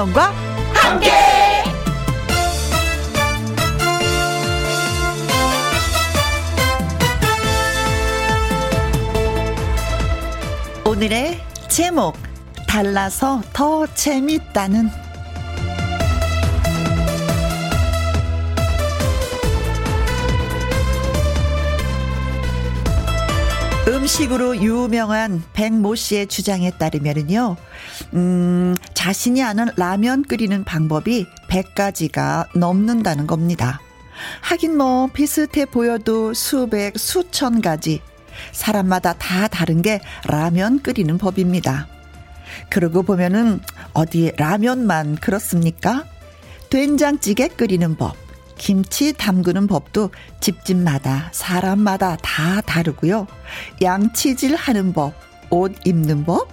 김혜영과 함께. 오늘의 제목 달라서 더 재밌다는 음식으로 유명한 백모 씨의 주장에 따르면요, 음, 자신이 아는 라면 끓이는 방법이 100가지가 넘는다는 겁니다. 하긴 뭐 비슷해 보여도 수백, 수천 가지. 사람마다 다 다른 게 라면 끓이는 법입니다. 그러고 보면은 어디 라면만 그렇습니까? 된장찌개 끓이는 법, 김치 담그는 법도 집집마다 사람마다 다 다르고요. 양치질 하는 법, 옷 입는 법,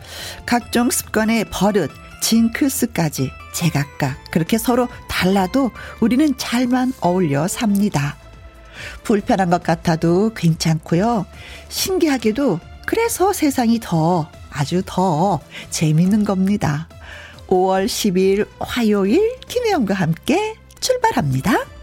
각종 습관의 버릇, 징크스까지 제각각 그렇게 서로 달라도 우리는 잘만 어울려 삽니다. 불편한 것 같아도 괜찮고요. 신기하게도 그래서 세상이 더 아주 더 재밌는 겁니다. 5월 10일 화요일 김혜영과 함께 출발합니다.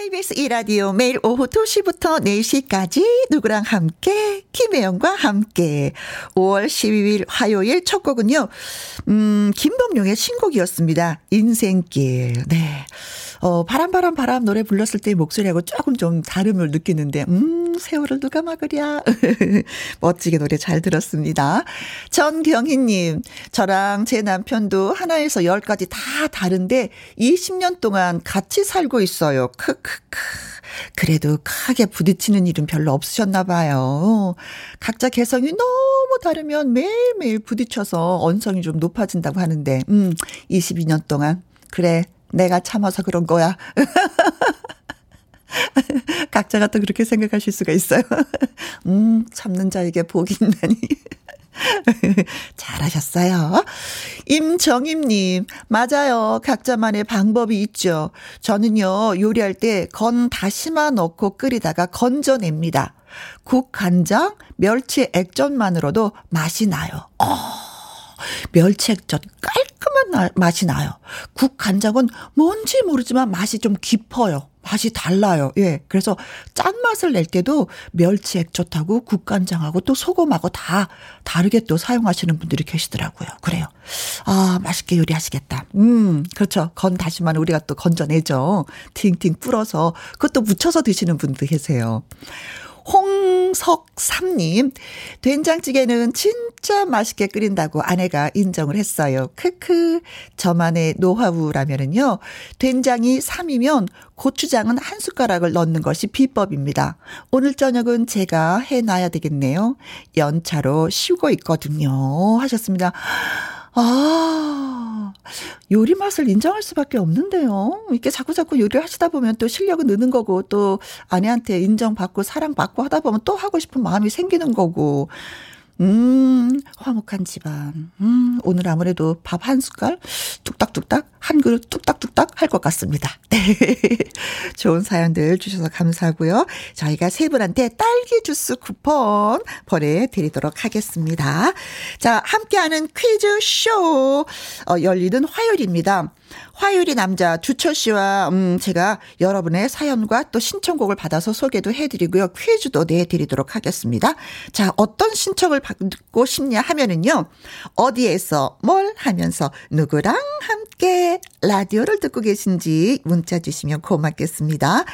KBS 2라디오 매일 오후 2시부터 4시까지 누구랑 함께 김혜영과 함께 5월 12일 화요일 첫 곡은요. 음, 김범용의 신곡이었습니다. 인생길. 네. 어, 바람, 바람, 바람 노래 불렀을 때 목소리하고 조금 좀 다름을 느끼는데, 음, 세월을 누가 막으랴. 멋지게 노래 잘 들었습니다. 전경희님, 저랑 제 남편도 하나에서 열까지 다 다른데, 20년 동안 같이 살고 있어요. 크크 크. 그래도 크게 부딪히는 일은 별로 없으셨나 봐요. 각자 개성이 너무 다르면 매일매일 부딪혀서 언성이 좀 높아진다고 하는데, 음, 22년 동안. 그래, 내가 참아서 그런 거야. 각자가 또 그렇게 생각하실 수가 있어요. 음, 참는 자에게 복이 있나니. 잘하셨어요. 임정임님, 맞아요. 각자만의 방법이 있죠. 저는요, 요리할 때 건 다시마 넣고 끓이다가 건져냅니다. 국, 간장, 멸치 액젓만으로도 맛이 나요. 어. 멸치 액젓 깔끔한 나, 맛이 나요. 국 간장은 뭔지 모르지만 맛이 좀 깊어요. 맛이 달라요. 예. 그래서 짠맛을 낼 때도 멸치 액젓하고 국간장하고 또 소금하고 다 다르게 또 사용하시는 분들이 계시더라고요. 그래요. 아, 맛있게 요리하시겠다. 음, 그렇죠. 건 다시만 우리가 또 건져내죠. 팅팅 불어서 그것도 무쳐서 드시는 분도 계세요. 홍석삼님, 된장찌개는 진짜 맛있게 끓인다고 아내가 인정을 했어요. 크크. 저만의 노하우라면은요, 된장이 3이면 고추장은 한 숟가락을 넣는 것이 비법입니다. 오늘 저녁은 제가 해놔야 되겠네요. 연차로 쉬고 있거든요. 하셨습니다. 아, 요리 맛을 인정할 수밖에 없는데요. 이렇게 자꾸자꾸 요리를 하시다 보면 또 실력은 느는 거고, 또 아내한테 인정받고 사랑받고 하다 보면 또 하고 싶은 마음이 생기는 거고, 음, 화목한 집안. 음, 오늘 아무래도 밥 한 숟갈 뚝딱뚝딱, 한 그릇 뚝딱뚝딱 할 것 같습니다. 좋은 사연들 주셔서 감사하고요. 저희가 세 분한테 딸기 주스 쿠폰 보내 드리도록 하겠습니다. 자, 함께하는 퀴즈 쇼, 어, 열리는 화요일입니다. 화요일이 남자 주철 씨와 음 제가 여러분의 사연과 또 신청곡을 받아서 소개도 해드리고요 퀴즈도 내드리도록 하겠습니다. 자 어떤 신청을 받고 싶냐 하면은요 어디에서 뭘 하면서 누구랑 함께 라디오를 듣고 계신지 문자 주시면 고맙겠습니다.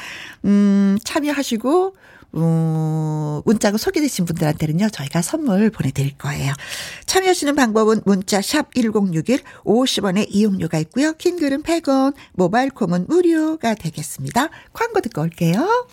음 참여하시고 어, 문자가 소개되신 분들한테는요, 저희가 선물 보내드릴 거예요. 참여하시는 방법은 문자 샵 1061, 50원의 이용료가 있고요. 긴 글은 100원, 모바일 콤은 무료가 되겠습니다. 광고 듣고 올게요.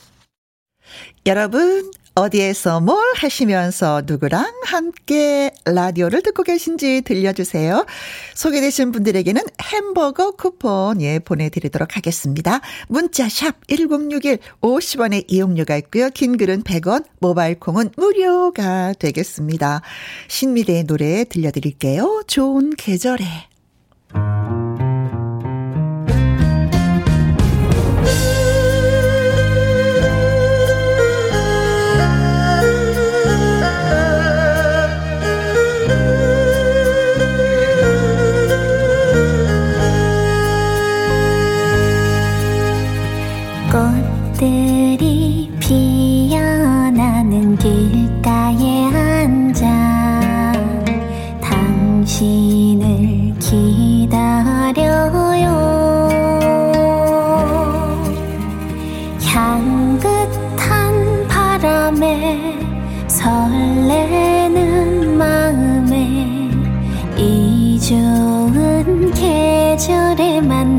여러분, 어디에서 뭘 하시면서 누구랑 함께 라디오를 듣고 계신지 들려주세요. 소개되신 분들에게는 햄버거 쿠폰 예 보내드리도록 하겠습니다. 문자 샵 1061 50원의 이용료가 있고요. 긴 글은 100원 모바일 콩은 무료가 되겠습니다. 신미래의 노래 들려드릴게요. 좋은 계절에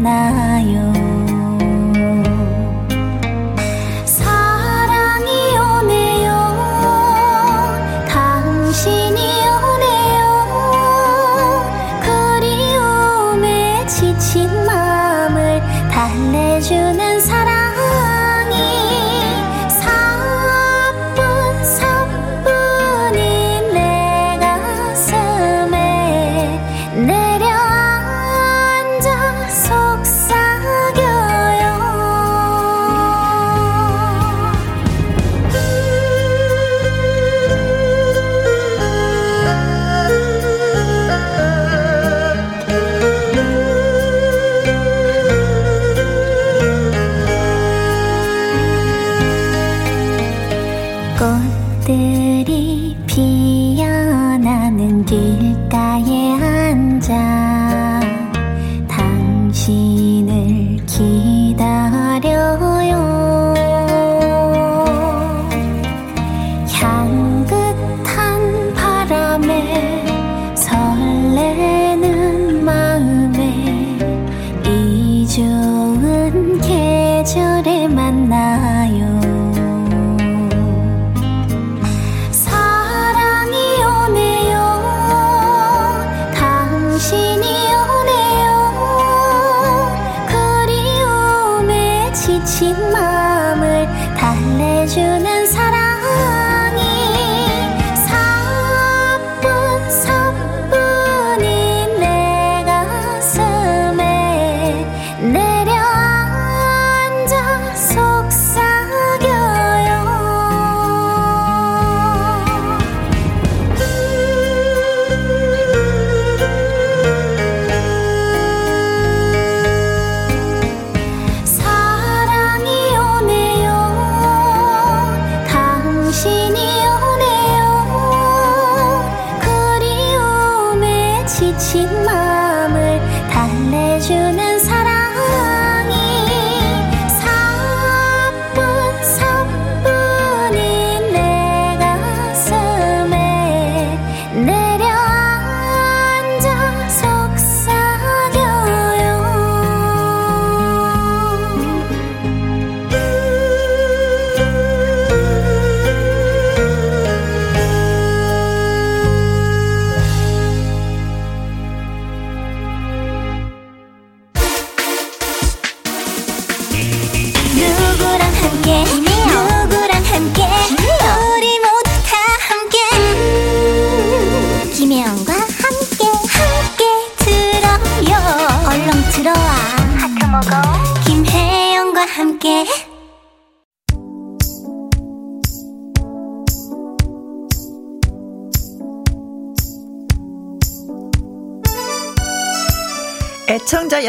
계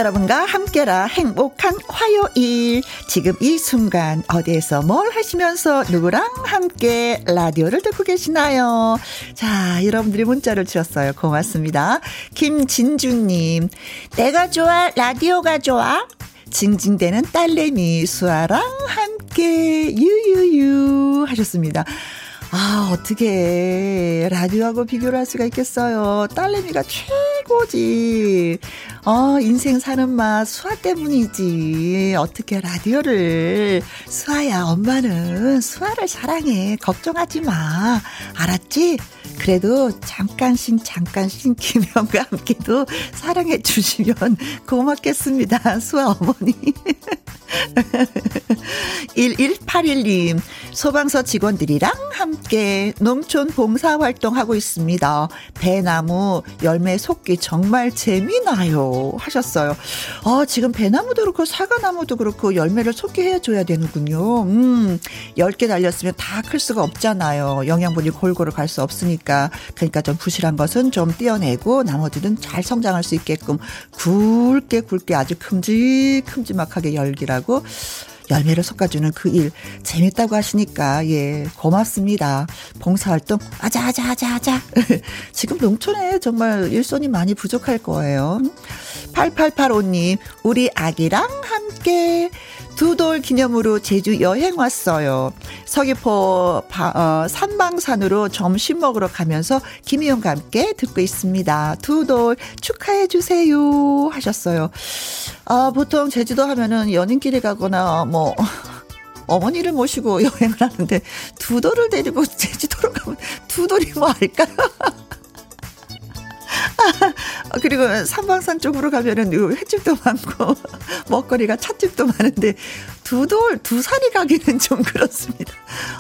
여러분과 함께라 행복한 화요일. 지금 이 순간 어디에서 뭘 하시면서 누구랑 함께 라디오를 듣고 계시나요? 자, 여러분들이 문자를 주셨어요. 고맙습니다. 김진주님, 내가 좋아, 라디오가 좋아? 징징대는 딸내미 수아랑 함께 유유유 하셨습니다. 아, 어떻게 라디오하고 비교를 할 수가 있겠어요. 딸내미가 최고지. 어, 인생 사는 맛 수아 때문이지. 어떻게 라디오를. 수아야, 엄마는 수아를 사랑해. 걱정하지 마. 알았지? 그래도 잠깐씩 잠깐씩 김영과 함께도 사랑해 주시면 고맙겠습니다. 수아 어머니. 1181님, 소방서 직원들이랑 함께 농촌 봉사활동 하고 있습니다. 배나무 열매 속기 정말 재미나요. 하셨어요. 어, 지금 배나무도 그렇고 사과나무도 그렇고 열매를 속기 해줘야 되는군요. 음, 10개 달렸으면 다 클 수가 없잖아요. 영양분이 골고루 갈 수 없으니까. 그러니까 좀 부실한 것은 좀 떼어내고 나머지는 잘 성장할 수 있게끔 굵게 굵게 아주 큼직큼직하게 열기라고 열매를 솎아주는 그 일 재밌다고 하시니까 예 고맙습니다. 봉사활동 아자아자 아자아자 지금 농촌에 정말 일손이 많이 부족할 거예요. 8885님 우리 아기랑 함께 두 돌 기념으로 제주 여행 왔어요. 서귀포 바, 어, 산방산으로 점심 먹으러 가면서 김희영과 함께 듣고 있습니다. 두 돌 축하해 주세요 하셨어요. 아, 보통 제주도 하면은 연인끼리 가거나 뭐 어머니를 모시고 여행을 하는데 두 돌을 데리고 제주도로 가면 두 돌이 뭐 할까요? 그리고 삼방산 쪽으로 가면은 횟집도 많고 먹거리가 찻집도 많은데 두 돌, 두 살이 가기는 좀 그렇습니다.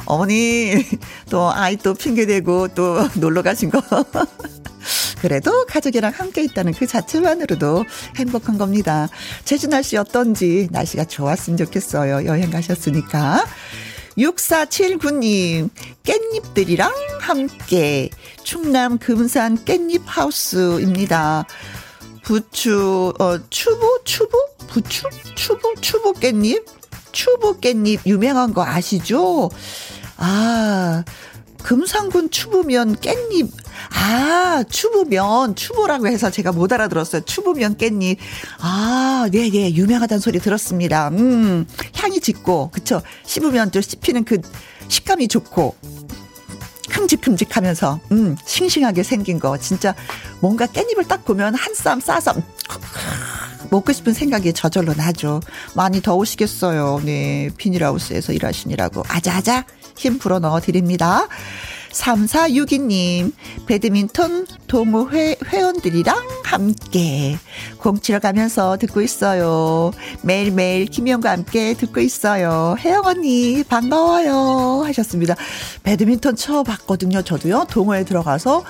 어머니, 또 아이 또 핑계대고 또 놀러 가신 거. 그래도 가족이랑 함께 있다는 그 자체만으로도 행복한 겁니다. 제주 날씨 어떤지 날씨가 좋았으면 좋겠어요. 여행 가셨으니까. 6479님, 깻잎들이랑 함께 충남 금산 깻잎 하우스입니다. 부추, 어, 추부? 추부? 부추? 추부? 추부 깻잎? 추부 깻잎 유명한 거 아시죠? 아, 금산군 추부면 깻잎 아, 추부면, 추부라고 해서 제가 못 알아들었어요. 추부면 깻잎. 아, 네, 네, 유명하다는 소리 들었습니다. 음, 향이 짙고, 그쵸. 씹으면 또 씹히는 그 식감이 좋고, 큼직큼직하면서, 음, 싱싱하게 생긴 거. 진짜 뭔가 깻잎을 딱 보면 한 쌈 싸서, 먹고 싶은 생각이 저절로 나죠. 많이 더우시겠어요. 네. 비닐하우스에서 일하시느라고. 아자아자 힘 불어 넣어 드립니다. 3462님, 배드민턴 동호회 회원들이랑 함께 공 치러 가면서 듣고 있어요. 매일매일 김영과 함께 듣고 있어요. 혜영 언니, 반가워요. 하셨습니다. 배드민턴 쳐봤거든요. 저도요. 동호회 들어가서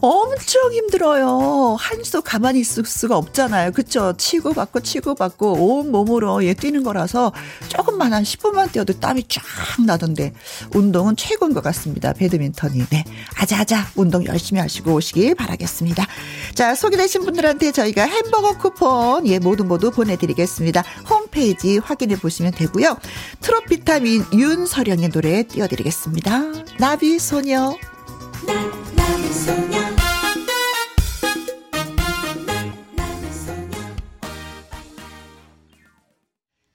엄청 힘들어요. 한수 가만히 있을 수가 없잖아요. 그쵸? 치고받고 치고받고 온 몸으로 예, 뛰는 거라서 조금만 한 10분만 뛰어도 땀이 쫙 나던데 운동은 최고인 것 같습니다. 배드민턴이. 네. 아자아자 운동 열심히 하시고 오시기 바라겠습니다. 자, 소개되신 분들한테 저희가 햄버거 쿠폰 예, 모두 모두 보내드리겠습니다. 홈페이지 확인해 보시면 되고요. 트로피타민 윤서령의 노래 띄워드리겠습니다. 나비 소녀. 나비소녀.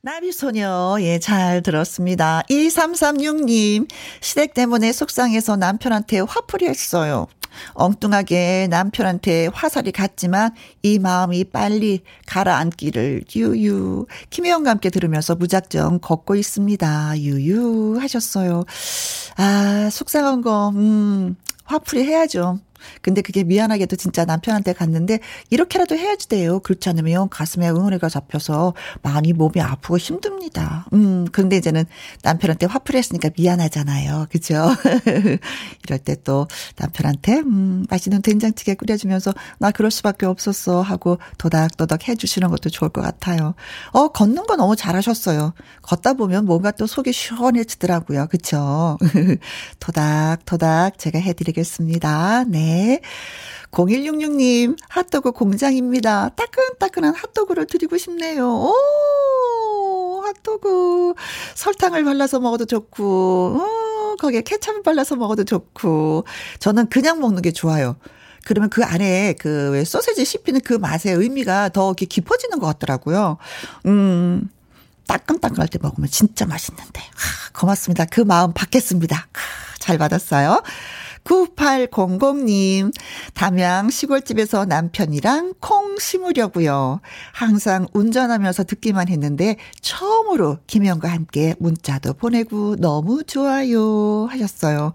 나비소녀, 예, 잘 들었습니다. 2336님, 시댁 때문에 속상해서 남편한테 화풀이 했어요. 엉뚱하게 남편한테 화살이 갔지만 이 마음이 빨리 가라앉기를 유유. 김혜영과 함께 들으면서 무작정 걷고 있습니다. 유유 하셨어요. 아, 속상한 거, 음, 화풀이 해야죠. 근데 그게 미안하게도 진짜 남편한테 갔는데 이렇게라도 해야지 돼요. 그렇지 않으면 가슴에 응어리가 잡혀서 많이 몸이 아프고 힘듭니다. 음, 근데 이제는 남편한테 화풀이 했으니까 미안하잖아요. 그죠? 이럴 때 또 남편한테 음, 맛있는 된장찌개 끓여주면서 나 그럴 수밖에 없었어 하고 도닥도닥 해주시는 것도 좋을 것 같아요. 어, 걷는 거 너무 잘하셨어요. 걷다 보면 뭔가 또 속이 시원해지더라고요. 그쵸? 도닥도닥 제가 해드리겠습니다. 네. 0166님, 핫도그 공장입니다. 따끈따끈한 핫도그를 드리고 싶네요. 오, 핫도그. 설탕을 발라서 먹어도 좋고, 어, 거기에 케찹을 발라서 먹어도 좋고. 저는 그냥 먹는 게 좋아요. 그러면 그 안에 그 소세지 씹히는 그 맛의 의미가 더 이렇게 깊어지는 것 같더라고요. 음. 따끈따끈할 때 먹으면 진짜 맛있는데. 하, 고맙습니다. 그 마음 받겠습니다. 하, 잘 받았어요. 9800님, 담양 시골집에서 남편이랑 콩 심으려고요. 항상 운전하면서 듣기만 했는데 처음으로 김영과 함께 문자도 보내고 너무 좋아요 하셨어요.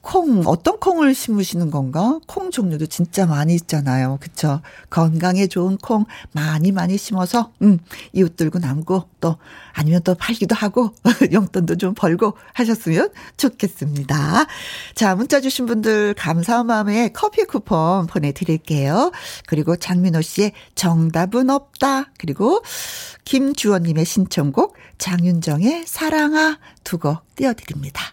콩 어떤 콩을 심으시는 건가? 콩 종류도 진짜 많이 있잖아요. 그쵸? 건강에 좋은 콩 많이 많이 심어서 음, 이웃 들고 남고 또 아니면 또 팔기도 하고 용돈도 좀 벌고 하셨으면 좋겠습니다. 자, 문자 주신 분들 감사한 마음에 커피 쿠폰 보내드릴게요. 그리고 장민호 씨의 정답은 없다. 그리고 김주원님의 신청곡 장윤정의 사랑아 두 곡 띄워드립니다.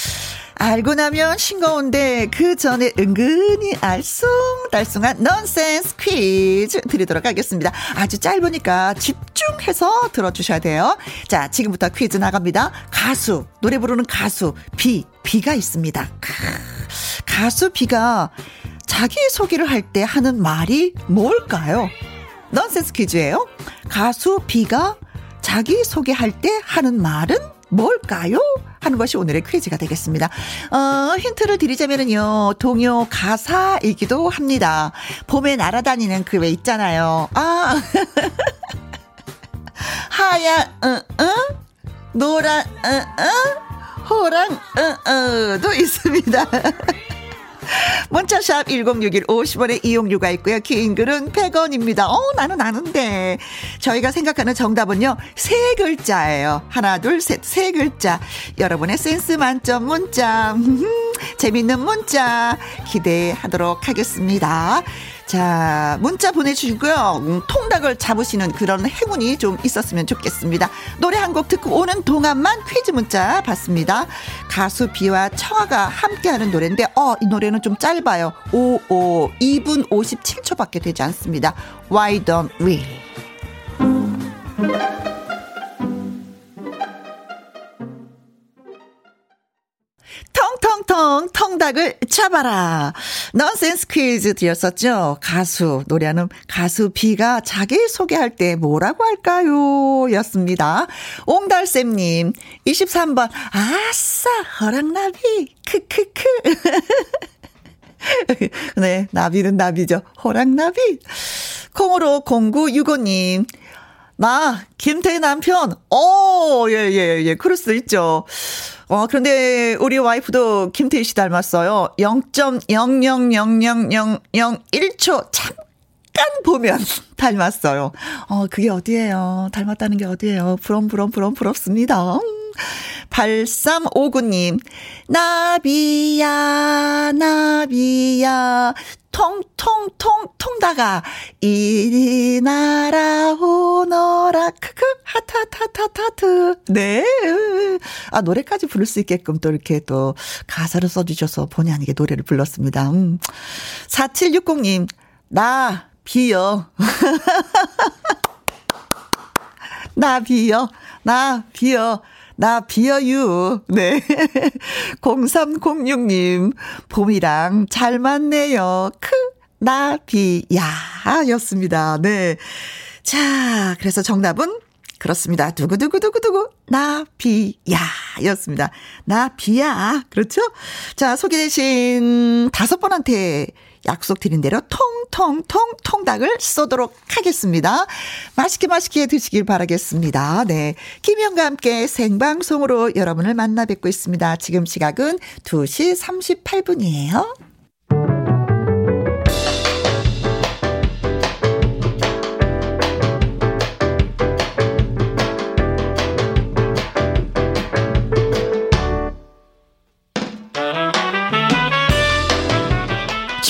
알고 나면 싱거운데 그 전에 은근히 알쏭달쏭한 넌센스 퀴즈 드리도록 하겠습니다. 아주 짧으니까 집중해서 들어주셔야 돼요. 자, 지금부터 퀴즈 나갑니다. 가수, 노래 부르는 가수, 비, 비가 있습니다. 가수 비가 자기소개를 할 때 하는 말이 뭘까요? 넌센스 퀴즈예요. 가수 비가 자기소개할 때 하는 말은 뭘까요? 하는 것이 오늘의 퀴즈가 되겠습니다. 어, 힌트를 드리자면요. 동요 가사이기도 합니다. 봄에 날아다니는 그 왜 있잖아요. 아. 하얀, 응, 응? 노란, 응, 응? 호랑, 응, 응 도 있습니다. 문자샵 1061 50원의 이용료가 있고요. 긴 글은 100원입니다. 어, 나는 아는데. 저희가 생각하는 정답은요. 세 글자예요. 하나, 둘, 셋. 세 글자. 여러분의 센스 만점 문자. 재밌는 문자 기대하도록 하겠습니다. 자, 문자 보내주시고요. 음, 통닭을 잡으시는 그런 행운이 좀 있었으면 좋겠습니다. 노래 한 곡 듣고 오는 동안만 퀴즈 문자 받습니다. 가수 비와 청아가 함께하는 노래인데, 어, 이 노래는 좀 짧아요. 5, 5, 2분 57초밖에 되지 않습니다. Why don't we? 텅닭을 잡아라. 넌센스 퀴즈 드렸었죠. 가수 노래하는 가수 비가 자기 소개할 때 뭐라고 할까요? 였습니다. 옹달쌤님 23번 아싸 허락나비 크크크 네, 나비는 나비죠. 호랑나비. 콩으로 0965님. 나, 김태희 남편. 오, 예, 예, 예. 그럴 수 있죠. 어, 그런데 우리 와이프도 김태희 씨 닮았어요. 0.000001초 잠깐 보면 닮았어요. 어, 그게 어디예요? 닮았다는 게 어디예요? 부럼, 부럼, 부럼, 부럽습니다. 8359님, 나비야, 나비야, 통통통 통다가 이리 날아오너라 크크 하트 하트 하트 네. 아 노래까지 부를 수 있게끔 또 이렇게 또 가사를 써 주셔서 본의 아니게 노래를 불렀습니다. 음. 4760 님 나 비요. 나 비요. 나 비요. 나 비어유. 네. 0306님, 봄이랑 잘 맞네요. 크, 나, 비, 야, 였습니다. 네. 자, 그래서 정답은 그렇습니다. 두구두구두구두구, 나, 비, 야, 였습니다. 나, 비 야. 그렇죠? 자, 소개되신 다섯 번한테 약속드린 대로 통통통 통닭을 쏘도록 하겠습니다. 맛있게 맛있게 드시길 바라겠습니다. 네. 김영과 함께 생방송으로 여러분을 만나 뵙고 있습니다. 지금 시각은 2시 38분이에요.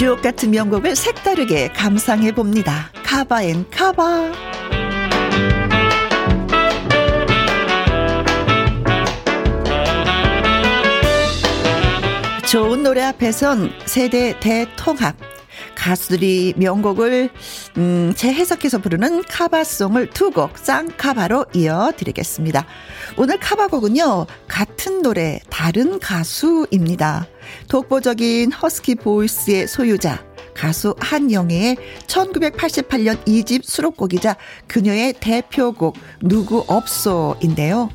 주옥 같은 명곡을 색다르게 감상해 봅니다. 카바 and 카바. 좋은 노래 앞에선 세대 대통합. 가수들이 명곡을 음, 재해석해서 부르는 카바송을 두 곡 쌍카바로 이어드리겠습니다. 오늘 카바곡은요 같은 노래 다른 가수입니다. 독보적인 허스키 보이스의 소유자 가수 한영애의 1988년 2집 수록곡이자 그녀의 대표곡 누구 없소인데요.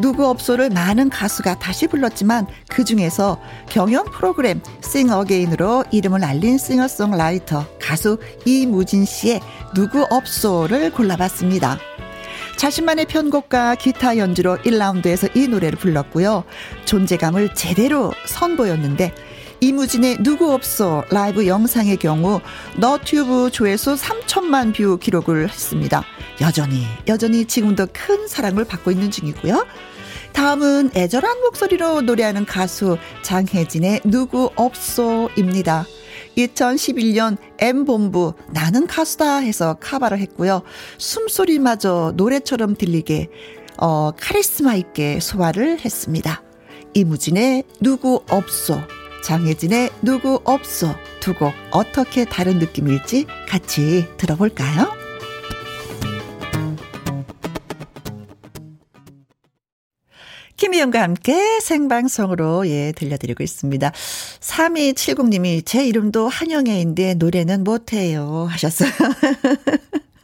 누구 없소를 많은 가수가 다시 불렀지만 그 중에서 경연 프로그램 싱 어게인으로 이름을 알린 싱어송라이터 가수 이무진 씨의 누구 없소를 골라봤습니다. 자신만의 편곡과 기타 연주로 1라운드에서 이 노래를 불렀고요. 존재감을 제대로 선보였는데 이무진의 누구 없소 라이브 영상의 경우 너튜브 조회수 3천만 뷰 기록을 했습니다. 여전히 여전히 지금도 큰 사랑을 받고 있는 중이고요. 다음은 애절한 목소리로 노래하는 가수 장혜진의 누구 없소입니다. 2011년 M본부 나는 가수다에서 카바를 했고요. 숨소리마저 노래처럼 들리게 어, 카리스마 있게 소화를 했습니다. 이무진의 누구 없소, 장혜진의 누구 없소 두곡 어떻게 다른 느낌일지 같이 들어볼까요? 김희영과 함께 생방송으로 예 들려드리고 있습니다. 3270님이 제 이름도 한영애인데 노래는 못해요 하셨어요.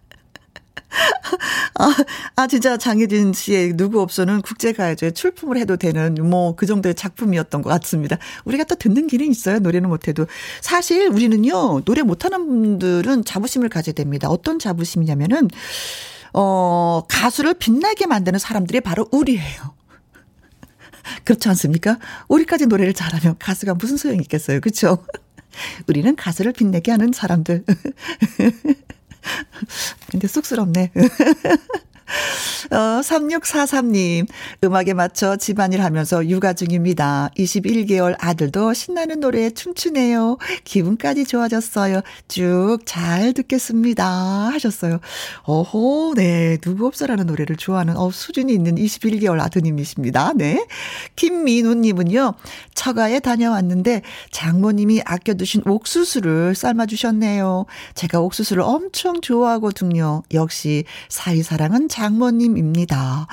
아, 아, 진짜 장혜진 씨의 누구 없어는 국제가요제 출품을 해도 되는 뭐 그 정도의 작품이었던 것 같습니다. 우리가 또 듣는 길이 있어요. 노래는 못해도. 사실 우리는요, 노래 못하는 분들은 자부심을 가져야 됩니다. 어떤 자부심이냐면은, 어, 가수를 빛나게 만드는 사람들이 바로 우리예요. 그렇지 않습니까? 우리까지 노래를 잘하면 가수가 무슨 소용이 있겠어요. 그렇죠? 우리는 가수를 빛내게 하는 사람들. 근데 쑥스럽네. 어, 3643님, 음악에 맞춰 집안일 하면서 육아 중입니다. 21개월 아들도 신나는 노래에 춤추네요. 기분까지 좋아졌어요. 쭉 잘 듣겠습니다. 하셨어요. 어호, 네. 누구 없어라는 노래를 좋아하는, 어, 수준이 있는 21개월 아드님이십니다. 네. 김민우님은요, 처가에 다녀왔는데 장모님이 아껴두신 옥수수를 삶아주셨네요. 제가 옥수수를 엄청 좋아하거든요. 역시 사위사랑은 장모님입니다.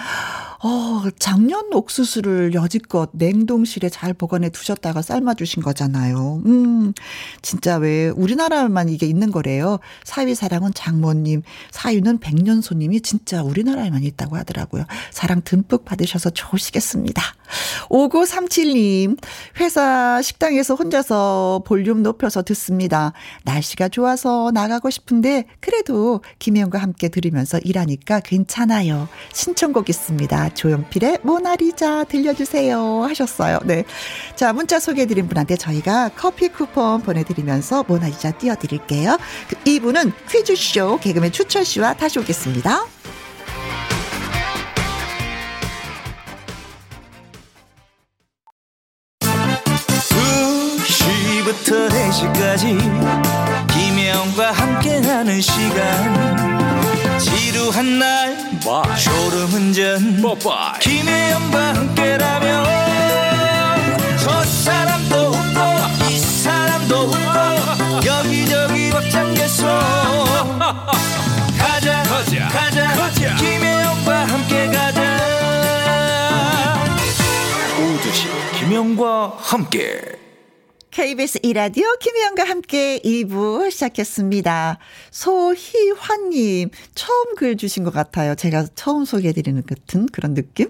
어, 작년 옥수수를 여지껏 냉동실에 잘 보관해 두셨다가 삶아 주신 거잖아요. 음, 진짜 왜 우리나라만 이게 있는 거래요. 사위 사랑은 장모님, 사위는 백년손님이 진짜 우리나라에만 있다고 하더라고요. 사랑 듬뿍 받으셔서 좋으시겠습니다. 5937님, 회사 식당에서 혼자서 볼륨 높여서 듣습니다. 날씨가 좋아서 나가고 싶은데, 그래도 김혜영과 함께 들으면서 일하니까 괜찮아요. 신청곡 있습니다. 조용필의 모나리자 들려주세요 하셨어요. 네. 자, 문자 소개해드린 분한테 저희가 커피 쿠폰 보내드리면서 모나리자 띄워드릴게요. 그 이분은 퀴즈쇼 개그맨 추철 씨와 다시 오겠습니다. 2시부터 4시까지 김혜영과 함께하는 시간 지루한 날 졸음운전. 김혜영과 함께라면 저 사람도 웃고 이 사람도 웃고 여기저기 벅장개소 가자 가자 가자, 가자. 김혜영과 함께 가자. 오두시 김혜영과 함께 KBS 이라디오 김혜영과 함께 2부 시작했습니다. 소희환님, 처음 글 주신 것 같아요. 제가 처음 소개해드리는 같은 그런 느낌?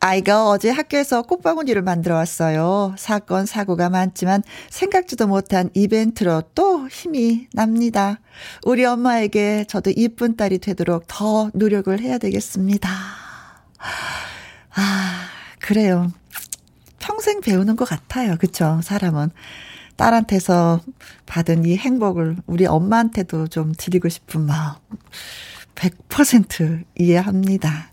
아이가 어제 학교에서 꽃바구니를 만들어 왔어요. 사건, 사고가 많지만 생각지도 못한 이벤트로 또 힘이 납니다. 우리 엄마에게 저도 이쁜 딸이 되도록 더 노력을 해야 되겠습니다. 아, 그래요. 평생 배우는 것 같아요. 그쵸? 사람은. 딸한테서 받은 이 행복을 우리 엄마한테도 좀 드리고 싶은 마음. 100% 이해합니다.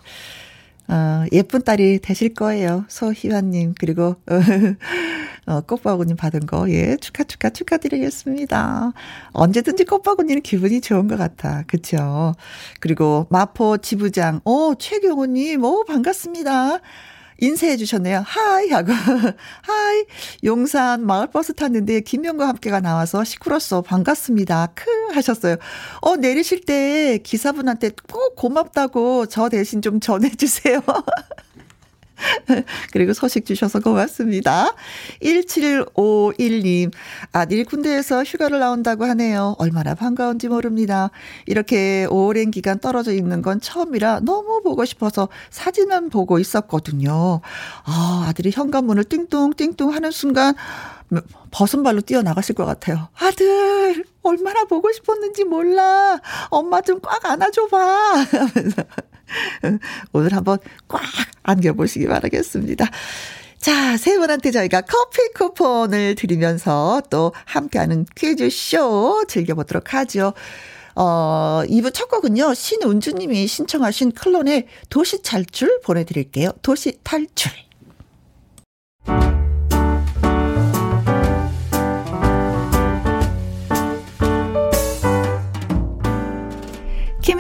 어, 예쁜 딸이 되실 거예요. 소희환님, 그리고, 어, 꽃바구니 받은 거, 예, 축하, 축하, 축하드리겠습니다. 언제든지 꽃바구니는 기분이 좋은 것 같아. 그쵸? 그리고 마포 지부장, 오, 최경호님, 오, 반갑습니다. 인쇄해 주셨네요. 하이 하고 하이 용산 마을버스 탔는데 김명과 함께가 나와서 시끄러웠어 반갑습니다. 크 하셨어요. 어 내리실 때 기사분한테 꼭 고맙다고 저 대신 좀 전해 주세요. 그리고 소식 주셔서 고맙습니다. 1751님, 아들 군대에서 휴가를 나온다고 하네요. 얼마나 반가운지 모릅니다. 이렇게 오랜 기간 떨어져 있는 건 처음이라 너무 보고 싶어서 사진만 보고 있었거든요. 아, 아들이 현관문을 띵뚱띵뚱 하는 순간, 벗은 발로 뛰어나가실 것 같아요. 아들, 얼마나 보고 싶었는지 몰라. 엄마 좀 꽉 안아줘봐. 하면서. 오늘 한번 꽉 안겨보시기 바라겠습니다. 자, 세 분한테 저희가 커피 쿠폰을 드리면서 또 함께하는 퀴즈쇼 즐겨보도록 하죠. 어, 2부 첫 곡은요, 신은주님이 신청하신 클론의 도시 탈출 보내드릴게요. 도시 탈출.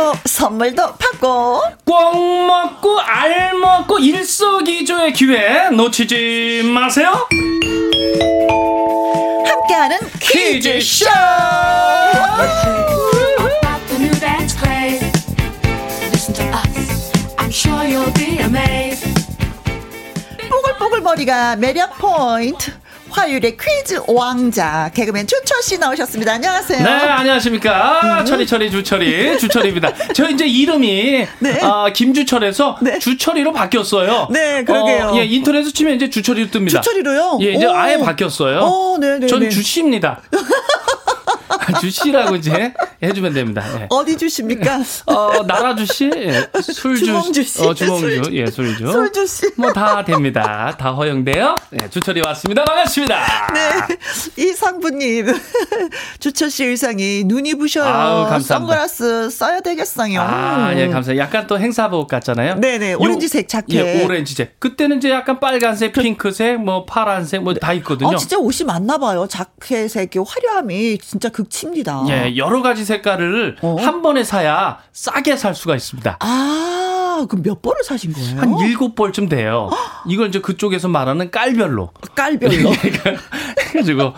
퀴즈 풀고 선물도 받고 꼭 먹고 알 먹고 일석이조의 기회 놓치지 마세요. 함께하는 퀴즈쇼! the new dance craze. Listen to us. I'm sure you'll be amazed. 뽀글뽀글 머리가 매력 포인트. 화요일의 퀴즈 왕자 개그맨 추철 씨 나오셨습니다. 안녕하세요. 네, 안녕하십니까. 철이 철이 주철이, 주철입니다. 저 이제 이름이, 네. 아, 김주철에서 네. 주철이로 바뀌었어요. 네, 그러게요. 어, 예, 인터넷에 치면 이제 주철이로 뜹니다. 주철이로요? 예, 이제 오. 아예 바뀌었어요. 어, 네네네. 전 주씨입니다. 주씨라고 이제 해주면 됩니다. 예. 어디 주십니까? 어, 나라주씨, 예, 술주, 주몽주씨. 어, 주몽주, 예, 술주. 솔주 씨. 뭐다 됩니다. 다 허용돼요. 네, 주철이 왔습니다. 반갑습니다. 네. 이상부님. 주철 씨 의상이 눈이 부셔요. 아우, 감사합니다. 선글라스 써야 되겠어요. 아, 예, 감사해요. 약간 또 행사복 같잖아요. 네네, 요- 오렌지색 자켓. 예, 오렌지색. 그때는 이제 약간 빨간색, 핑크색, 뭐 파란색, 뭐 다 있거든요. 어, 진짜 옷이 많나 봐요. 자켓의 그 화려함이 진짜 극 치입니다. 예, 여러 가지 색깔을 어? 한 번에 사야 싸게 살 수가 있습니다. 아, 그럼 몇 벌을 사신 거예요? 한 일곱 벌쯤 돼요. 이걸 이제 그쪽에서 말하는 깔별로. 깔별로. 해가지고 아,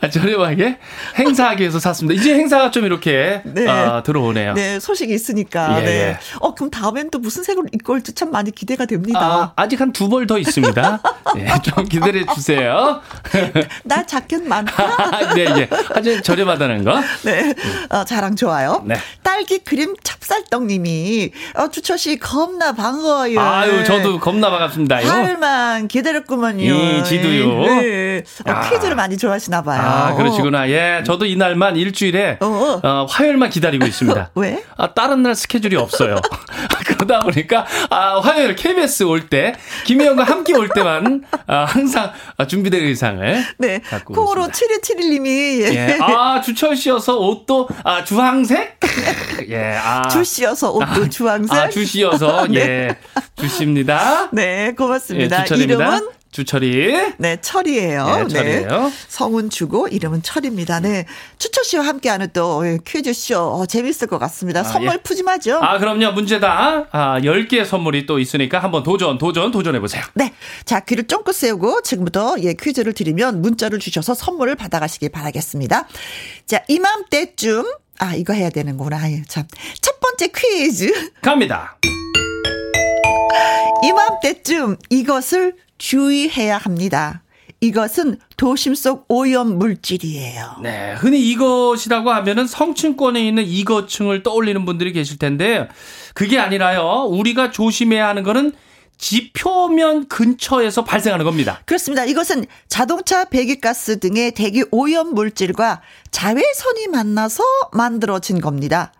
저렴하게 행사하기 위해서 샀습니다. 이제 행사가 좀 이렇게 네. 아, 들어오네요. 네, 소식이 있으니까. 예, 네. 예. 어, 그럼 다음엔 또 무슨 색으로 입고 올지 참 많이 기대가 아, 됩니다. 아 직 한 두 벌 더 있습니다. 예, 좀 기다려 주세요. 나 자켓 많다. 네, 예. 아주 저렴하다는 거. 네. 어, 자랑 좋아요. 네. 딸기 크림 찹쌀떡님이, 어, 주철 씨 겁나 반가워요. 아유, 저도 겁나 반갑습니다. 하루만 기다렸구먼요. 이, 지도요. 네. 어, 아. 퀴즈를 많이 좋아하시나 봐요. 아, 그러시구나. 예, 저도 이날만 일주일에 어, 어. 어, 화요일만 기다리고 있습니다. 왜? 아, 다른 날 스케줄이 없어요. 그러다 보니까 아, 화요일 KBS 올 때, 김혜영과 함께 올 때만 아, 항상 아, 준비된 의상을 네. 갖고 콩으로 오겠습니다. 7271님이, 예. 예. 아, 주철 씨여서 옷도 아, 주황색? 예. 아. 주씨여서 옷도 주황색. 아, 주시여서 네. 예. 주십니다. 네, 예, 고맙습니다. 주철입니다. 이름은 주철이. 네, 철이에요. 예, 철이에요. 네. 성은 주고 이름은 철입니다. 네. 추철 씨와 함께하는 또 예, 퀴즈쇼 어, 재밌을 것 같습니다. 선물 예. 푸짐하죠? 아, 그럼요. 문제다. 아, 10개의 선물이 또 있으니까 한번 도전, 도전, 도전해보세요. 네. 자, 귀를 쫑긋 세우고 지금부터 예, 퀴즈를 드리면 문자를 주셔서 선물을 받아가시길 바라겠습니다. 자, 이맘때쯤 아, 이거 해야 되는구나. 아유, 참. 첫 번째 퀴즈. 갑니다. 이맘때쯤 이것을 주의해야 합니다. 이것은 도심 속 오염 물질이에요. 네, 흔히 이것이라고 하면은 성층권에 있는 이거층을 떠올리는 분들이 계실 텐데 그게 아니라요. 우리가 조심해야 하는 거는 지 표면 근처에서 발생하는 겁니다. 그렇습니다. 이것은 자동차 배기가스 등의 대기 오염 물질과 자외선이 만나서 만들어진 겁니다.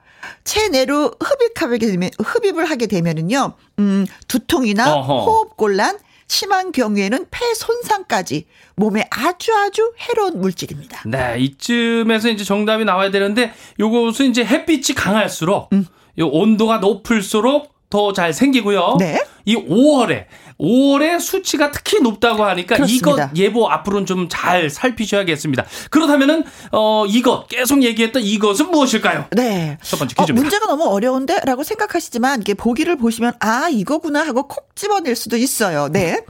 체내로 흡입하게 되면 흡입을 하게 되면은요, 음, 두통이나 어허. 호흡 곤란, 심한 경우에는 폐 손상까지 몸에 아주 아주 해로운 물질입니다. 네, 이쯤에서 이제 정답이 나와야 되는데 요것은 이제 햇빛이 강할수록 음. 요 온도가 높을수록 더 잘 생기고요. 네. 이 5월에 5월에 수치가 특히 높다고 하니까 그렇습니다. 이것 예보 앞으로는 좀 잘 살피셔야겠습니다. 그렇다면은 어 이것 계속 얘기했던 이것은 무엇일까요? 네. 첫 번째 어, 퀴즈입니다. 문제가 너무 어려운데? 라고 생각하시지만, 이게 보기를 보시면, 아, 이거구나 하고 콕 집어낼 수도 있어요. 네.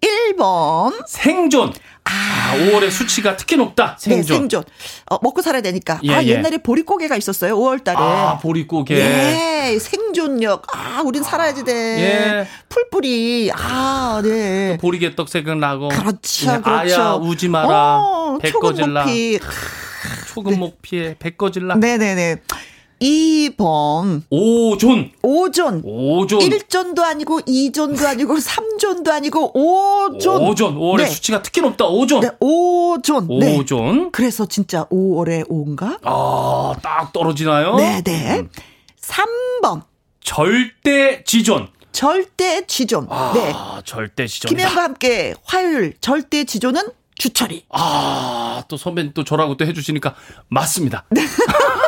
1번. 생존. 아, 5월에 수치가 특히 높다. 네, 생존. 생존. 어, 먹고 살아야 되니까. 예, 아, 예. 옛날에 보릿고개가 있었어요. 5월 달에. 아, 보릿고개. 예, 생존력. 아, 우린 살아야지 돼. 예. 풀뿌리. 아, 네. 보리개떡 생각나고. 그렇죠, 예, 그렇죠. 아야 우지 마라. 어, 배 초금 꺼질라. 목피. 초금목 피해 배 꺼질라. 네네네. 2번. 오존. 오존. 오존. 1존도 아니고 2존도 아니고 3존도 아니고 5존. 오존. 5월에 네. 수치가 특히 높다. 오존. 네, 5존. 네. 오존. 그래서 진짜 5월에 5인가? 아, 딱 떨어지나요? 네 네. 음. 3번. 절대 지존. 절대 지존. 아, 네. 절대 지존. 김현과 함께 화요일 절대 지존은 주철이. 아, 또 선배님 또 저라고 또 해주시니까 맞습니다. 네.